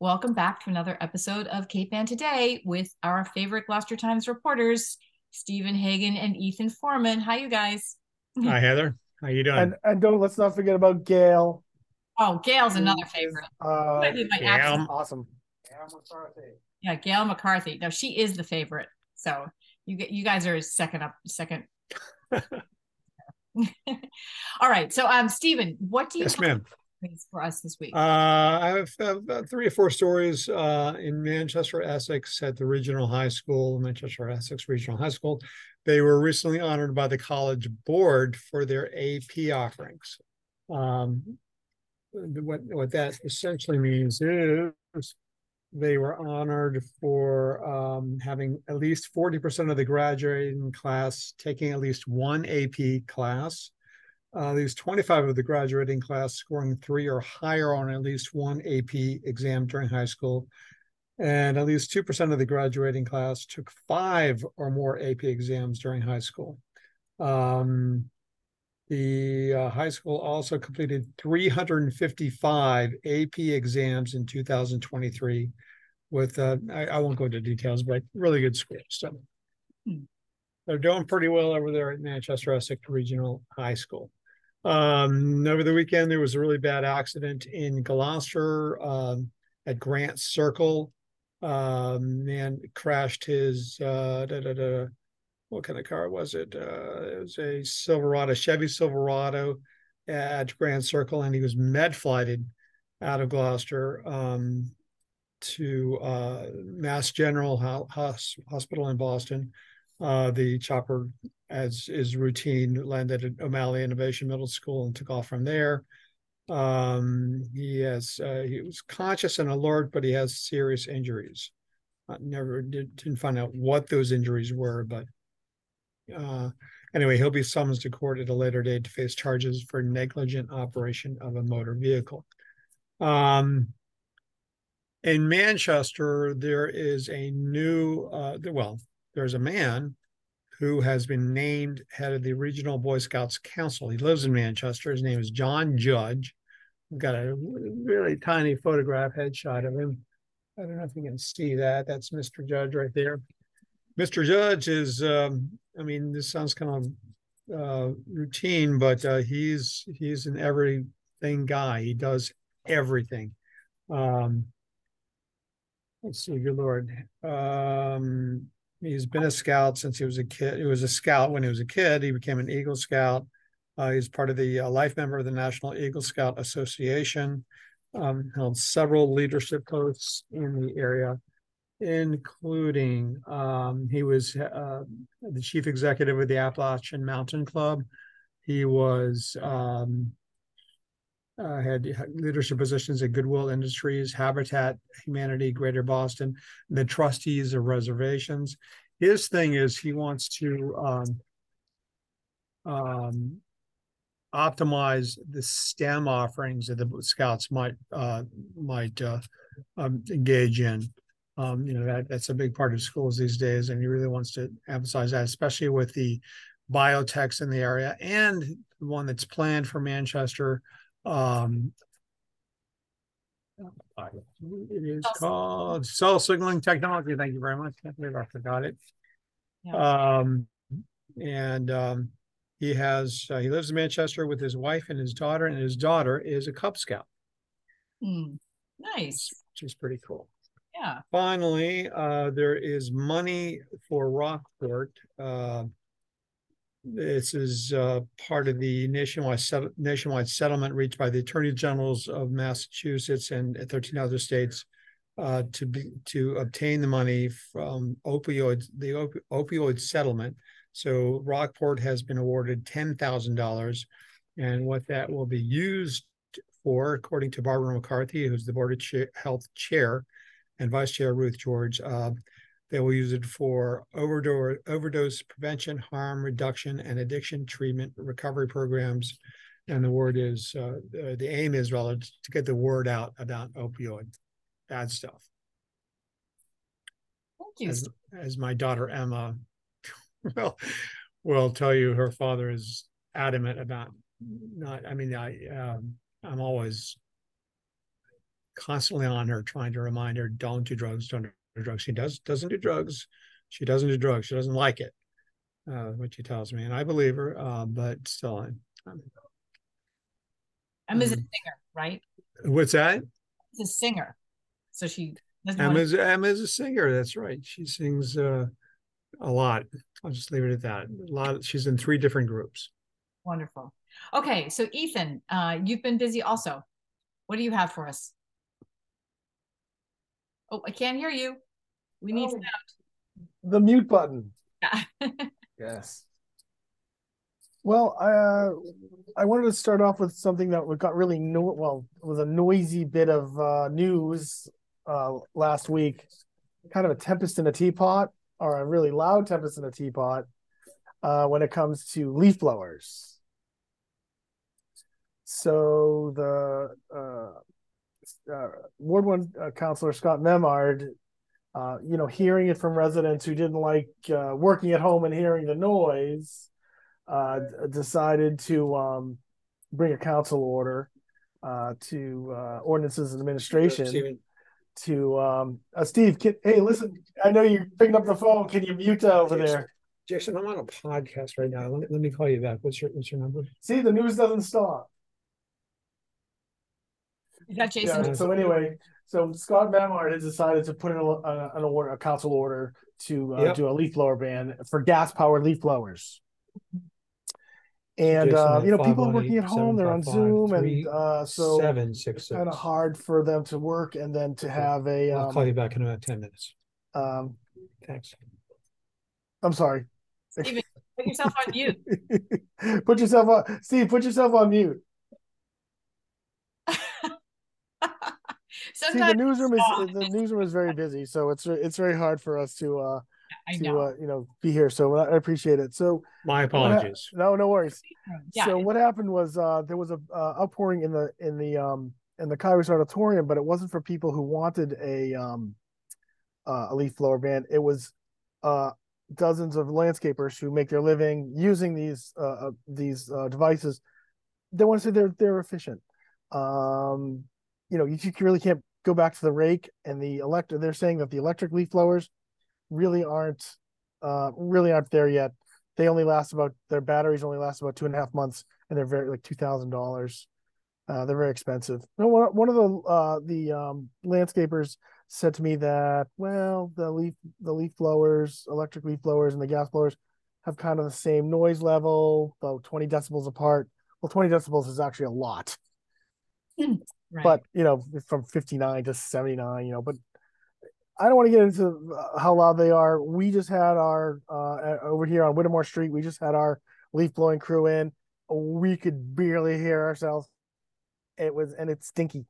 Welcome back to another episode of Cape Ann Today with our favorite Gloucester Times reporters, Stephen Hagan and Ethan Foreman. Hi, you guys. Hi, Heather. How you doing? And and don't let's not forget about Gail. Oh, Gail's another favorite. Uh, I did my Gail. accent. awesome. Yeah, Gail McCarthy. No, she is the favorite. So you get you guys are second up, second. All right. So, um, Stephen, what do you yes, have ma'am. For us this week? Uh, I have uh, about three or four stories uh, in Manchester, Essex, at the regional high school, Manchester Essex Regional High School. They were recently honored by the college board for their AP offerings. Um, what what that essentially means is they were honored for um, having at least 40% of the graduating class taking at least one AP class, uh, at least 25 of the graduating class scoring three or higher on at least one AP exam during high school, and at least 2% of the graduating class took five or more AP exams during high school. Um, the uh, high school also completed 355 AP exams in 2023 with, uh, I, I won't go into details, but really good scores. So Hmm. they're doing pretty well over there at Manchester Essex Regional High School. Um, over the weekend, there was a really bad accident in Gloucester um, at Grant Circle. Um, man crashed his, uh, da, da, da, what kind of car was it? Uh, it was a Silverado, Chevy Silverado at Grant Circle, and he was med flighted out of Gloucester um, to uh, Mass General Hospital in Boston. Uh, the chopper, as is routine, landed at O'Malley Innovation Middle School and took off from there. Um, he has uh, he was conscious and alert, but he has serious injuries. I never did, didn't find out what those injuries were, but uh, anyway, he'll be summoned to court at a later date to face charges for negligent operation of a motor vehicle. Um, in Manchester, there is a new, uh, well, there's a man who has been named head of the Regional Boy Scouts Council. He lives in Manchester. His name is John Judge. We've got a really tiny photograph headshot of him. I don't know if you can see that. That's Mr. Judge right there. Mr. Judge is, um, I mean, this sounds kind of uh, routine, but uh, he's he's an everything guy. He does everything. Um, let's see, good lord. Um, he's been a scout since he was a kid. He was a scout when he was a kid. He became an Eagle Scout. Uh, he's part of the uh, life member of the National Eagle Scout Association. Um, held several leadership posts in the area including um, he was uh, the chief executive of the Appalachian Mountain Club. He was um, uh, had leadership positions at Goodwill Industries, Habitat Humanity, Greater Boston, the trustees of reservations. His thing is he wants to um, um, optimize the STEM offerings that the Scouts might uh, might uh, um, engage in. Um, you know that that's a big part of schools these days, and he really wants to emphasize that, especially with the biotechs in the area and the one that's planned for Manchester. Um, it is Cell called cell signaling technology. Thank you very much. Can't believe I forgot it. Yeah. Um, and um, he has uh, he lives in Manchester with his wife and his daughter, and his daughter is a Cub Scout, Hmm. Nice. which is pretty cool. Yeah. Finally, uh, there is money for Rockport. Uh, this is uh, part of the nationwide set- nationwide settlement reached by the Attorney Generals of Massachusetts and 13 other states uh, to be to obtain the money from opioids, the op- opioid settlement. So Rockport has been awarded ten thousand dollars, and what that will be used for, according to Barbara McCarthy, who's the Board of Cha- Health Chair, and Vice Chair Ruth George. Uh, they will use it for overdose, overdose prevention, harm reduction, and addiction treatment recovery programs. And the word is uh, the aim is rather to get the word out about opioid bad stuff. Thank you. As, as my daughter Emma will will tell you, her father is adamant about not. I mean, I um, I'm always constantly on her, trying to remind her, don't do drugs, don't do drugs. She does doesn't do drugs. She doesn't do drugs. She doesn't like it. Uh, what she tells me, and I believe her. Uh, but still, I'm, I'm Emma's a Mm. singer, right? what's that? She's a singer, so she doesn't Emma's Emma's a singer. That's right. She sings uh, a lot. I'll just leave it at that. A lot. She's in three different groups. Wonderful. Okay, so Ethan, uh, you've been busy also. What do you have for us? Oh, I can't hear you. We need Oh. The mute button. sound. Yes. Well, I uh, I wanted to start off with something that we got really no well it was a noisy bit of uh, news uh, last week, kind of a tempest in a teapot, or a really loud tempest in a teapot, uh, when it comes to leaf blowers. So the uh, uh, Ward One uh, Councilor Scott Memhard uh, you know, hearing it from residents who didn't like uh, working at home and hearing the noise, uh, decided to um, bring a council order uh, to uh, ordinances and administration to um, uh, Steve. Can, hey, listen, I know you're picking up the phone. Can you mute over there? Jason, I'm on a podcast right now. Let me, let me call you back. What's your what's your number? See, the news doesn't stop. Is that Jason? Yeah, so anyway, so Scott Memhard has decided to put in a, a, an order, a council order to uh, Yep. do a leaf blower ban for gas powered leaf blowers. And uh, you know, people are working at home; they're on Zoom, and uh, so Seven six it's kind of hard for them to work and then to have a. I'll Um, call you back in about ten minutes. um, Thanks. I'm sorry. Steven, put yourself on mute. put yourself on, Steve. Put yourself on mute. See, the newsroom is the newsroom is very busy, so it's it's very hard for us to uh I to know. uh, you know be here. So I appreciate it. So My what hap- apologies. no, no worries. yeah, So what happened was uh there was a uh, outpouring in the in the um in the Kyrouz auditorium, but it wasn't for people who wanted a um uh, a leaf blower ban. It was uh dozens of landscapers who make their living using these uh, uh these uh, devices. They want to say they're they're efficient. Um, you know, you, you really can't go back to the rake and the electric. They're saying that the electric leaf blowers really aren't uh really aren't there yet. They only last about their batteries only last about two and a half months, and they're very like two thousand dollars. Uh, they're very expensive. One one of the uh the um landscapers said to me that well the leaf the leaf blowers, electric leaf blowers, and the gas blowers have kind of the same noise level, about twenty decibels apart. Well, twenty decibels is actually a lot right. but you know from 59 to 79 you know but i don't want to get into uh, how loud they are. We just had our uh over here on whittemore street we just had our leaf blowing crew in. We could barely hear ourselves. It was and it's stinky.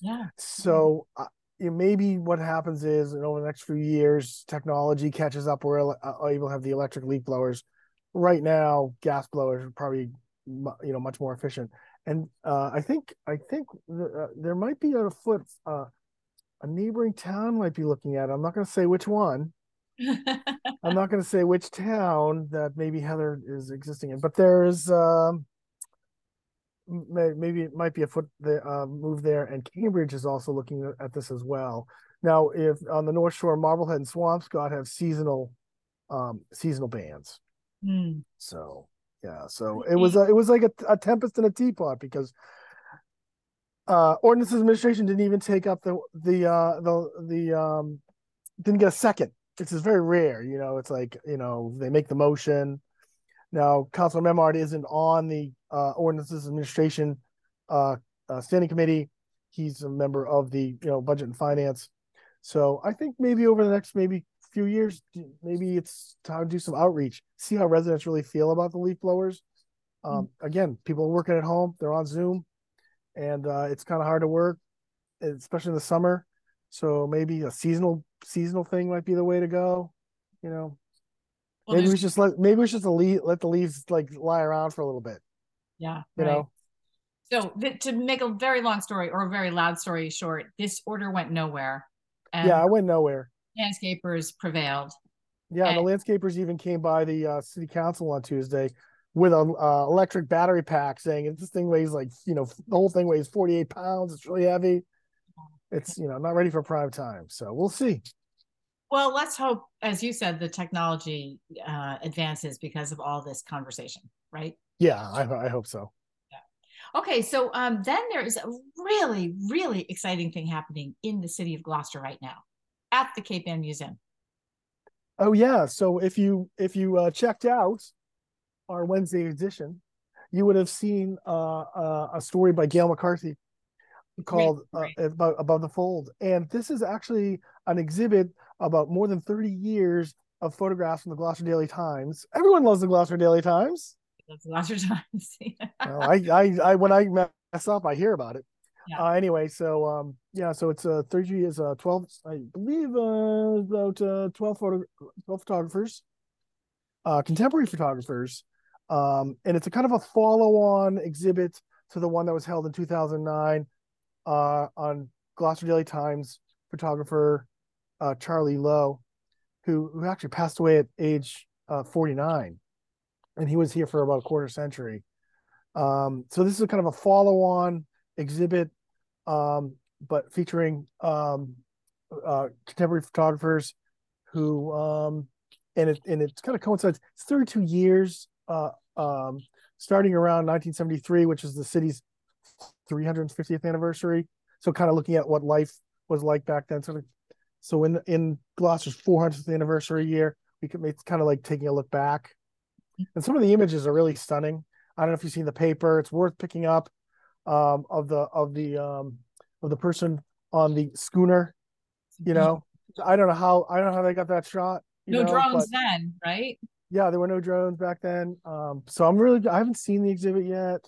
Yeah, so uh, you know, maybe what happens is you know, over the next few years technology catches up. We're uh, able to have the electric leaf blowers. Right now gas blowers are probably you know much more efficient and uh, I think I think th- uh, there might be a foot uh, a neighboring town might be looking at. it. I'm not going to say which one. I'm not going to say which town that maybe Heather is existing in, but there's um, may- maybe it might be a foot the uh, move there, and Cambridge is also looking at this as well. Now, if on the North Shore, Marblehead and Swampscott have seasonal um, seasonal bans. Hmm. So yeah, so it was a, it was like a, a tempest in a teapot because uh ordinance administration didn't even take up the the uh the the um didn't get a second. This is very rare, you know. It's like you know they make the motion. Now, Councilor Memhard isn't on the uh, ordinances administration uh, uh, standing committee. He's a member of the you know budget and finance. So I think maybe over the next maybe few years, maybe it's time to do some outreach, see how residents really feel about the leaf blowers. Um, Again, people are working at home; they're on Zoom, and uh, it's kind of hard to work, especially in the summer. So maybe a seasonal seasonal thing might be the way to go. You know, Well, maybe we should just let maybe we should just leave, let the leaves like lie around for a little bit. yeah, You right. know, So th- to make a very long story or a very loud story short, this order went nowhere. And yeah, I went nowhere. Landscapers prevailed. Yeah, the landscapers even came by the uh, city council on Tuesday with an uh, electric battery pack, saying this thing weighs like you know the whole thing weighs forty eight pounds. It's really heavy. it's you know not ready for prime time. So we'll see. Well, let's hope, as you said, the technology uh, advances because of all this conversation, right? Yeah, I, I hope so. Yeah. Okay, so um, then there is a really, really exciting thing happening in the city of Gloucester right now at the Cape Ann Museum. Oh yeah, so if you if you uh, checked out our Wednesday edition, you would have seen uh, uh, a story by Gail McCarthy called uh, about above the fold, and this is actually an exhibit about more than thirty years of photographs from the Gloucester Daily Times. Everyone loves the Gloucester Daily Times. Loves the Gloucester Times. well, I, I, I, when I mess up, I hear about it. Yeah. Uh, anyway, so um, yeah, so it's uh, 30 years, uh, 12, I believe, uh, about uh, 12 photo, 12 photographers, uh, contemporary photographers, um, and it's a kind of a follow-on exhibit to the one that was held in 2009 uh, on Gloucester Daily Times photographer uh, Charlie Lowe, who who actually passed away at age uh, 49, and he was here for about a quarter century. Um, so this is kind of a follow-on exhibit, um, but featuring um, uh, contemporary photographers who, um, and it and it kind of coincides. It's 32 years, uh, um, starting around 1973, which is the city's 350th anniversary. So kind of looking at what life was like back then. So, so in in Gloucester's 400th anniversary year, we can it's kind of like taking a look back. And some of the images are really stunning. I don't know if you've seen the paper. It's worth picking up um, of the of the um, of the person on the schooner. You know, I don't know how I don't know how they got that shot. no know, drones but, then, right? Yeah, there were no drones back then. Um, so I'm really I haven't seen the exhibit yet.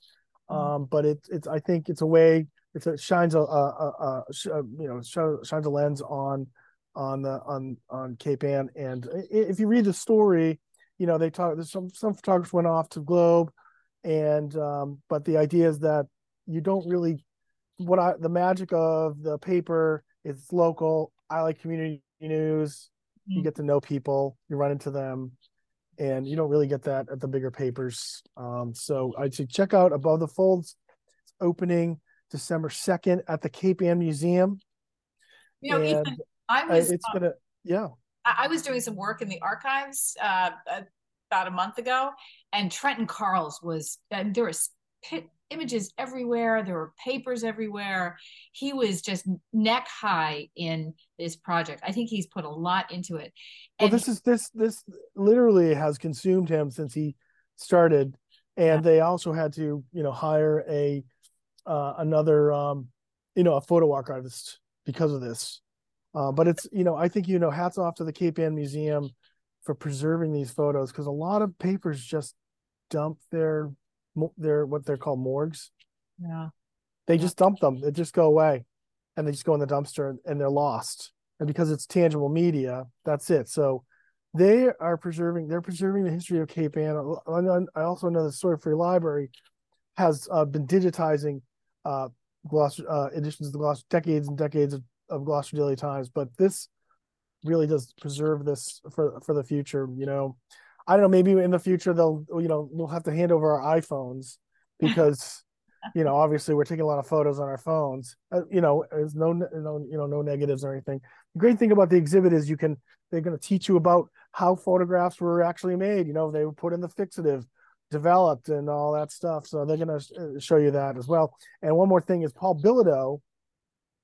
Mm-hmm. Um, but it's it's I think it's a way it's a shines a, a, a, a you know shines a lens on on the on on Cape Ann. And if you read the story, you know they talk. There's some some photographers went off to Globe, and um, but the idea is that you don't really what I the magic of the paper is local. I like community news. Mm-hmm. You get to know people. You run into them and you don't really get that at the bigger papers. Um, so I'd say check out Above the Folds. It's opening December second at the Cape Ann Museum. You know, and Ethan, I was. It's um, gonna, yeah. I was doing some work in the archives uh, about a month ago, and Trenton Carls was. And there was pit images everywhere. There were papers everywhere. He was just neck high in this project. I think he's put a lot into it. And well, this is this this literally has consumed him since he started, and yeah. they also had to you know hire a uh, another um, you know a photo archivist because of this. Uh, but it's you know I think you know hats off to the Cape Ann Museum for preserving these photos because a lot of papers just dump their they're what they're called morgues. Yeah. They yeah. just dump them. They just go away, and they just go in the dumpster and they're lost. And because it's tangible media, that's it. So they are preserving. They're preserving the history of Cape Ann. I also know the Sawyer Free Library has uh, been digitizing uh, Gloucester uh, editions of the Gloucester decades and decades of, of Gloucester Daily Times. But this really does preserve this for for the future. You know, I don't know, maybe in the future they'll you know we'll have to hand over our iPhones because you know obviously we're taking a lot of photos on our phones. Uh, you know, there's no no you know no negatives or anything. The great thing about the exhibit is you can they're going to teach you about how photographs were actually made. You know, they were put in the fixative, developed, and all that stuff. So they're going to uh, show you that as well. And one more thing is Paul Bilodeau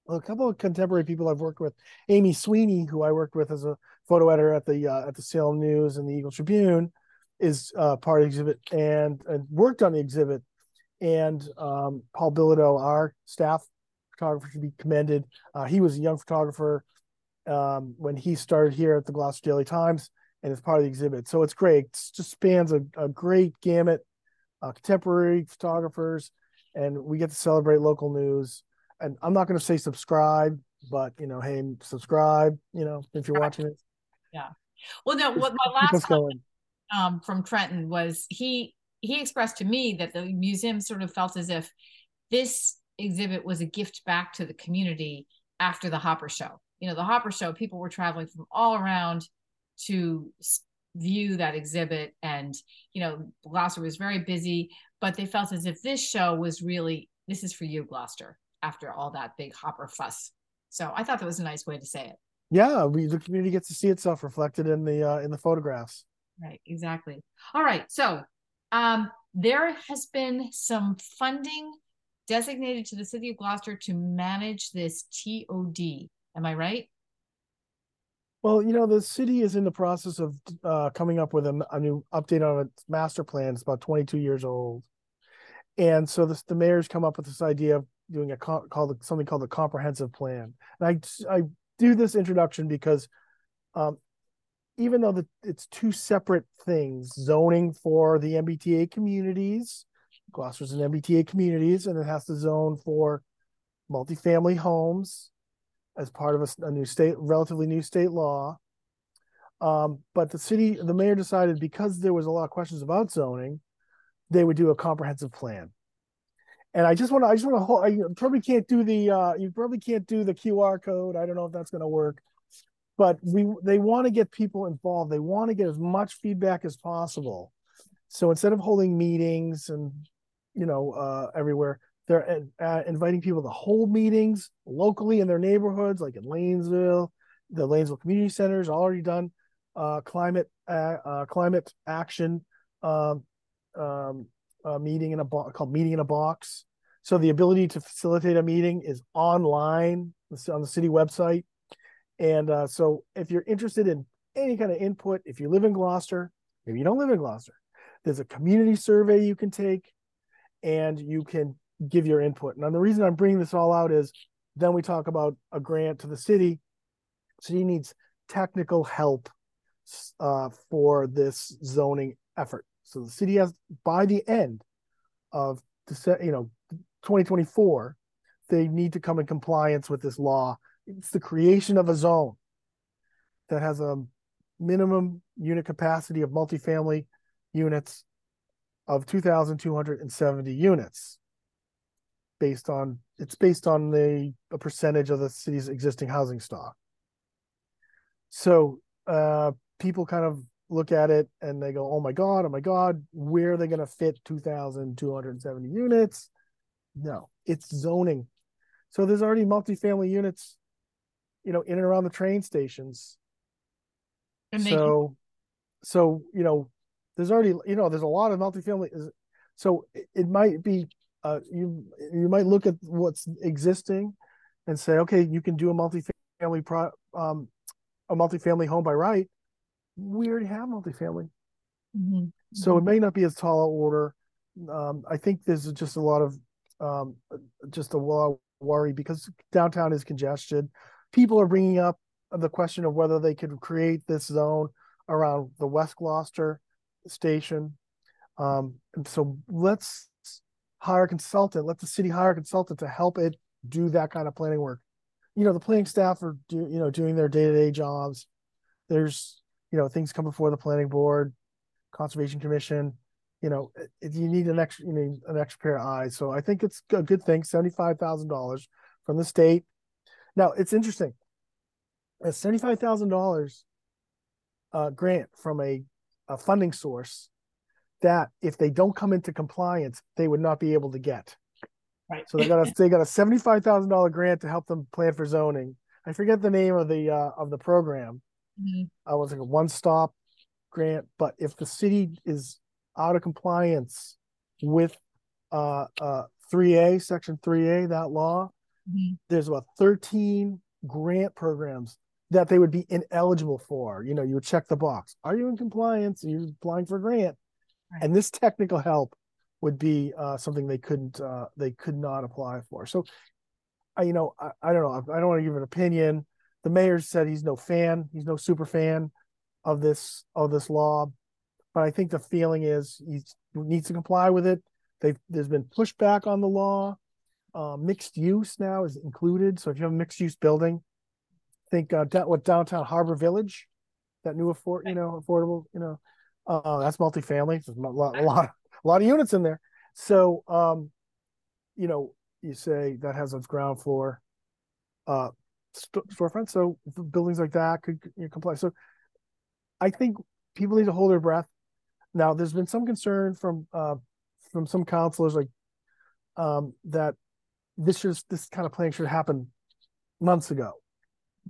a couple of contemporary people I've worked with, Amy Sweeney, who I worked with as a photo editor at the uh, at the Salem News and the Eagle Tribune, is uh, part of the exhibit and, and worked on the exhibit. And um, Paul Bilodeau, our staff photographer, should be commended. Uh, he was a young photographer um, when he started here at the Gloucester Daily Times and is part of the exhibit. So it's great. It just spans a, a great gamut, uh, contemporary photographers, and we get to celebrate local news and I'm not going to say subscribe, but you know, hey, subscribe. You know, if you're watching it. Yeah. Well, no. What my last comment, um, from Trenton was he he expressed to me that the museum sort of felt as if this exhibit was a gift back to the community after the Hopper Show. You know, the Hopper Show, people were traveling from all around to view that exhibit, and you know, Gloucester was very busy, but they felt as if this show was really this is for you, Gloucester after all that big hopper fuss. So I thought that was a nice way to say it. Yeah, we the community gets to see itself reflected in the uh, in the photographs. Right, exactly. All right, so um, there has been some funding designated to the city of Gloucester to manage this TOD. Am I right? Well, you know, the city is in the process of uh, coming up with a, a, new update on its master plan. It's about 22 years old. And so this, the mayor's come up with this idea of doing a called something called the comprehensive plan. And I, I do this introduction because um, even though the, it's two separate things, zoning for the MBTA communities, Gloucester's an MBTA communities, and it has to zone for multifamily homes as part of a, a new state, relatively new state law. Um, but the city, the mayor decided because there was a lot of questions about zoning, they would do a comprehensive plan. And I just want to, I just want to hold, I probably can't do the, uh, you probably can't do the QR code. I don't know if that's going to work, but we, they want to get people involved. They want to get as much feedback as possible. So instead of holding meetings and, you know, uh, everywhere, they're uh, inviting people to hold meetings locally in their neighborhoods, like in Lanesville. The Lanesville Community Center is already done uh, climate uh, uh, climate action um, um, meeting in a box called Meeting in a Box. So the ability to facilitate a meeting is online on the city website. And uh, so if you're interested in any kind of input, if you live in Gloucester, maybe you don't live in Gloucester, there's a community survey you can take and you can give your input. Now, the reason I'm bringing this all out is then we talk about a grant to the city. City needs technical help uh, for this zoning effort. So the city has, by the end of the, you know, 2024, they need to come in compliance with this law. It's the creation of a zone that has a minimum unit capacity of multifamily units of 2,270 units based on it's based on the a percentage of the city's existing housing stock. So uh, people kind of look at it and they go, "Oh my god, oh my god, where are they going to fit 2,270 units?" No, it's zoning. So there's already multifamily units, you know, in and around the train stations. And so, so you know, there's already you know there's a lot of multifamily. So it, it might be uh, you you might look at what's existing and say, okay, you can do a multifamily pro, um, a multifamily home by right. We already have multifamily, mm-hmm. so mm-hmm. it may not be as tall a order. Um, I think there's just a lot of um, just a lot of worry because downtown is congested. People are bringing up the question of whether they could create this zone around the West Gloucester station. Um, and so let's hire a consultant, let the city hire a consultant to help it do that kind of planning work. You know, the planning staff are do, you know doing their day-to-day jobs. There's you know things come before the planning board, conservation commission. You know, it, you need an extra you need an extra pair of eyes. So I think it's a good thing. Seventy-five thousand dollars from the state. Now it's interesting. A seventy-five thousand dollars uh, grant from a, a funding source that if they don't come into compliance, they would not be able to get. Right. So they got a they got a seventy five thousand dollar grant to help them plan for zoning. I forget the name of the uh, of the program. Mm-hmm. I was like a one stop grant, but if the city is out of compliance with uh uh 3A section 3A that law, mm-hmm. there's about 13 grant programs that they would be ineligible for. You know, you would check the box. Are you in compliance? Are you applying for a grant? Right. And this technical help would be uh, something they couldn't uh, they could not apply for. So, I, you know, I, I don't know. I don't want to give an opinion. The mayor said he's no fan. He's no super fan of this of this law, but I think the feeling is he needs to comply with it. They've, there's been pushback on the law. Uh, mixed use now is included. So if you have a mixed use building, think uh, what downtown Harbor Village, that new afford you know affordable you know uh, that's multifamily. There's a lot, a lot, a lot of units in there. So, um, you know, you say that has its ground floor uh, storefront. So buildings like that could you know, comply. So, I think people need to hold their breath. Now, there's been some concern from uh, from some counselors like um, that this should this kind of planning should happen months ago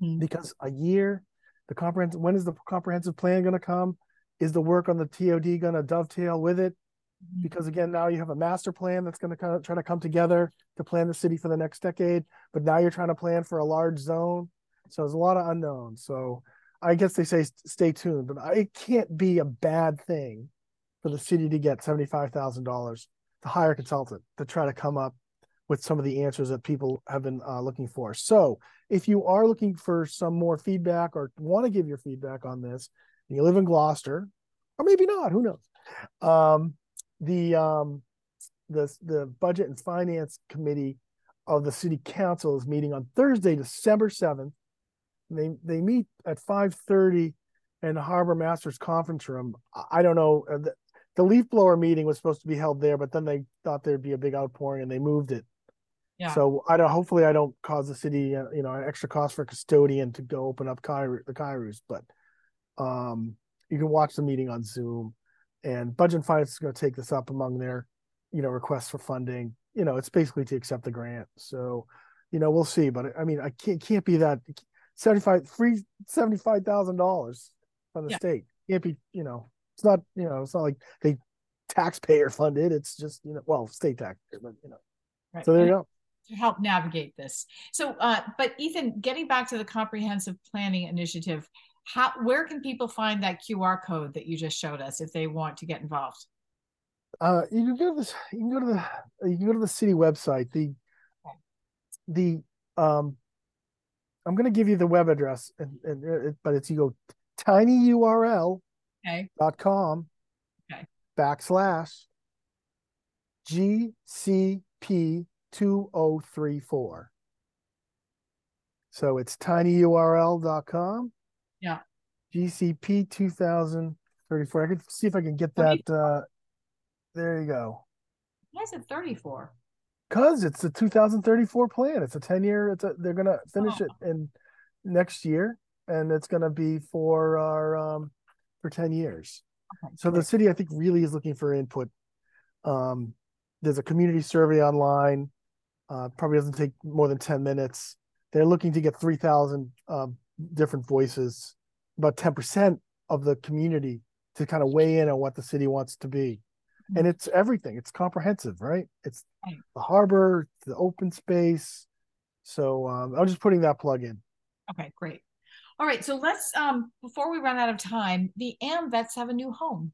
Mhm. because a year, the comprehensive, when is the comprehensive plan going to come? Is the work on the TOD going to dovetail with it? Mhm. Because again, now you have a master plan that's going to kind of try to come together to plan the city for the next decade, but now you're trying to plan for a large zone. So there's a lot of unknowns. So I guess they say stay tuned, but it can't be a bad thing for the city to get seventy-five thousand dollars to hire a consultant to try to come up with some of the answers that people have been uh, looking for. So if you are looking for some more feedback or want to give your feedback on this, and you live in Gloucester, or maybe not, who knows? Um, the um, the the budget and finance committee of the city council is meeting on Thursday, December seventh. They they meet at five thirty in the Harbor Masters conference room. I- don't know. uh, The, the leaf blower meeting was supposed to be held there, but then they thought there'd be a big outpouring and they moved it. Yeah. So I don't. Hopefully, I don't cause the city, uh, you know, an extra cost for a custodian to go open up Kyrouz, the Kyrouz. But um, you can watch the meeting on Zoom, and Budget and Finance is going to take this up among their, you know, requests for funding. You know, it's basically to accept the grant. So, you know, we'll see. But I mean, I can't can't be that seventy five free seventy five thousand dollars from the Yeah. state. Can't be. You know, it's not. You know, it's not like they taxpayer funded. It's just you know, well, state taxpayer, but you know. Right. So there you go. to help navigate this. So, uh, but Ethan, getting back to the comprehensive planning initiative, how where can people find that QR code that you just showed us if they want to get involved? Uh, you can go to this. You can go to the. You can go to the city website. The, the um, I'm going to give you the web address, and, and it, but it's you go tinyurl Okay. dot com Okay. backslash GCP two oh three four. So it's tinyurl.com. Yeah. GCP two thousand thirty four. I could see if I can get that. Uh, there you go. Why is it 34? Cause it's a 2034 plan. It's a 10 year. It's a. They're gonna finish Oh. it in next year, and it's gonna be for our um for 10 years. Okay, So the city, I think, really is looking for input. Um, there's a community survey online. Uh, probably doesn't take more than 10 minutes. They're looking to get 3,000 um, different voices, about 10% of the community to kind of weigh in on what the city wants to be. And it's everything. It's comprehensive, right? It's the harbor, the open space. So um, I'm just putting that plug in. Okay, great. All right, so let's um before we run out of time, the Amvets have a new home.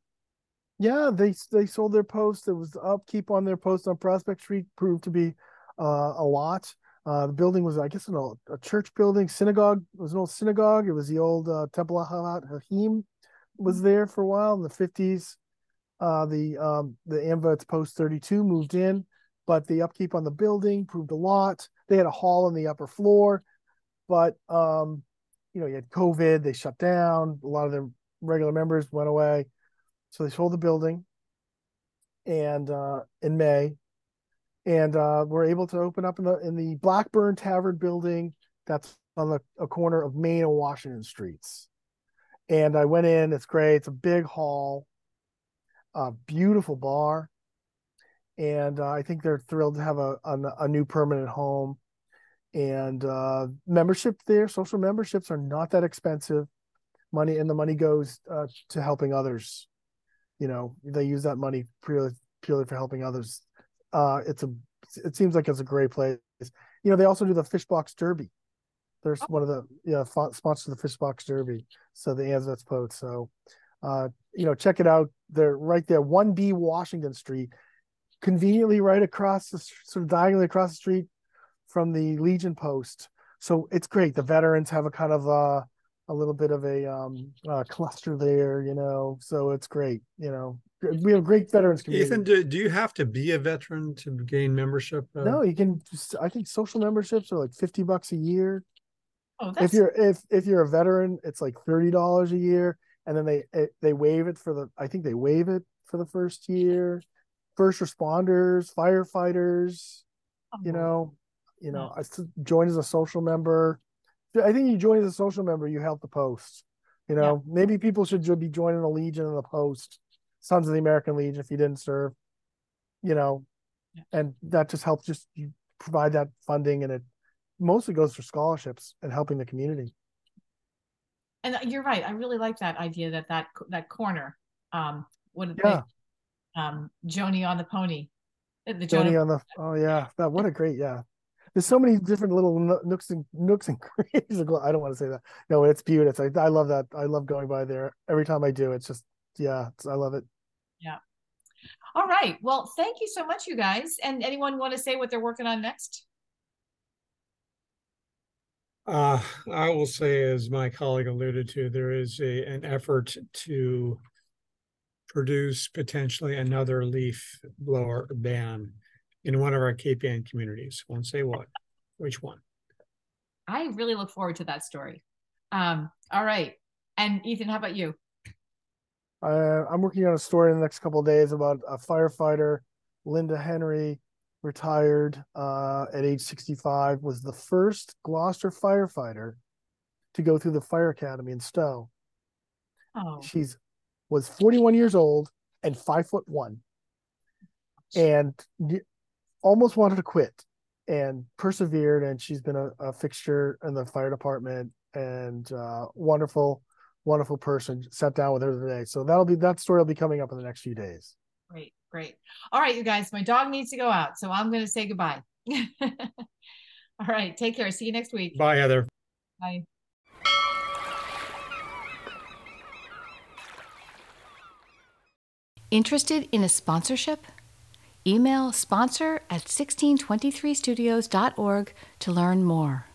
Yeah, they they sold their post. It was upkeep on their post on Prospect Street proved to be uh, a lot. Uh, the building was, I guess, an old a church building, synagogue. It was an old synagogue. It was the old uh, Temple Ahavat Achim was there for a while in the fifties. Uh, the um, the Amvets Post thirty two moved in, but the upkeep on the building proved a lot. They had a hall on the upper floor, but um, you know, you had COVID. They shut down. A lot of their regular members went away. So they sold the building and uh in May. And uh we're able to open up in the in the Blackburn Tavern building that's on the a corner of Main and Washington Streets. And I went in, it's great. It's a big hall, a beautiful bar. And uh, I think they're thrilled to have a, a a new permanent home. And uh membership there, social memberships are not that expensive. Money and the money goes uh, to helping others you know they use that money purely purely for helping others uh it's a it seems like it's a great place you know they also do the fish box derby there's Oh. one of the yeah sponsors of the fish box derby so the Amvets Post. so uh you know check it out they're right there 1b washington street conveniently right across the sort of diagonally across the street from the legion post so it's great the veterans have a kind of uh a little bit of a um uh, cluster there, you know. So it's great, you know. We have great veterans community. Ethan, do, do you have to be a veteran to gain membership? uh, no, you can. I think social memberships are like fifty bucks a year. Oh, If you're if if you're a veteran, it's like thirty dollars a year, and then they they waive it for the. I think they waive it for the first year. First responders, firefighters, you oh, know, you know, I s- join as a social member. I think you join as a social member, you help the post. You know, maybe people should be joining the Legion and the Post, Sons of the American Legion, if you didn't serve. You know, Yeah. and that just helps just you provide that funding, and it mostly goes for scholarships and helping the community. And you're right. I really like that idea that that that corner, um, what Yeah. um, Joni on the pony, the Joni Joni on the oh yeah, that what a great yeah. There's so many different little nooks and nooks and crannies. I don't want to say that. No, it's beautiful. I, I love that. I love going by there every time I do. It's just yeah, it's, I love it. All right. Well, thank you so much, you guys. And anyone want to say what they're working on next? Uh, I will say, as my colleague alluded to, there is a, an effort to produce potentially another leaf blower ban in one of our Ann communities. Won't say what, which one. I really look forward to that story. Um, all right. And Ethan, how about you? Uh, I'm working on a story in the next couple of days about a firefighter, Linda Henry, retired uh, at age 65, was the first Gloucester firefighter to go through the fire academy in Stow. Oh, She's was 41 years old and five foot one, and almost wanted to quit, and persevered. And she's been a, a fixture in the fire department and uh, wonderful, wonderful person. Sat down with her today, so that'll be that story will be coming up in the next few days. great, great. All right, you guys, my dog needs to go out, so I'm going to say goodbye. all right, take care. See you next week. Bye, Heather. Bye. Interested in a sponsorship? Email sponsor at 1623studios.org to learn more.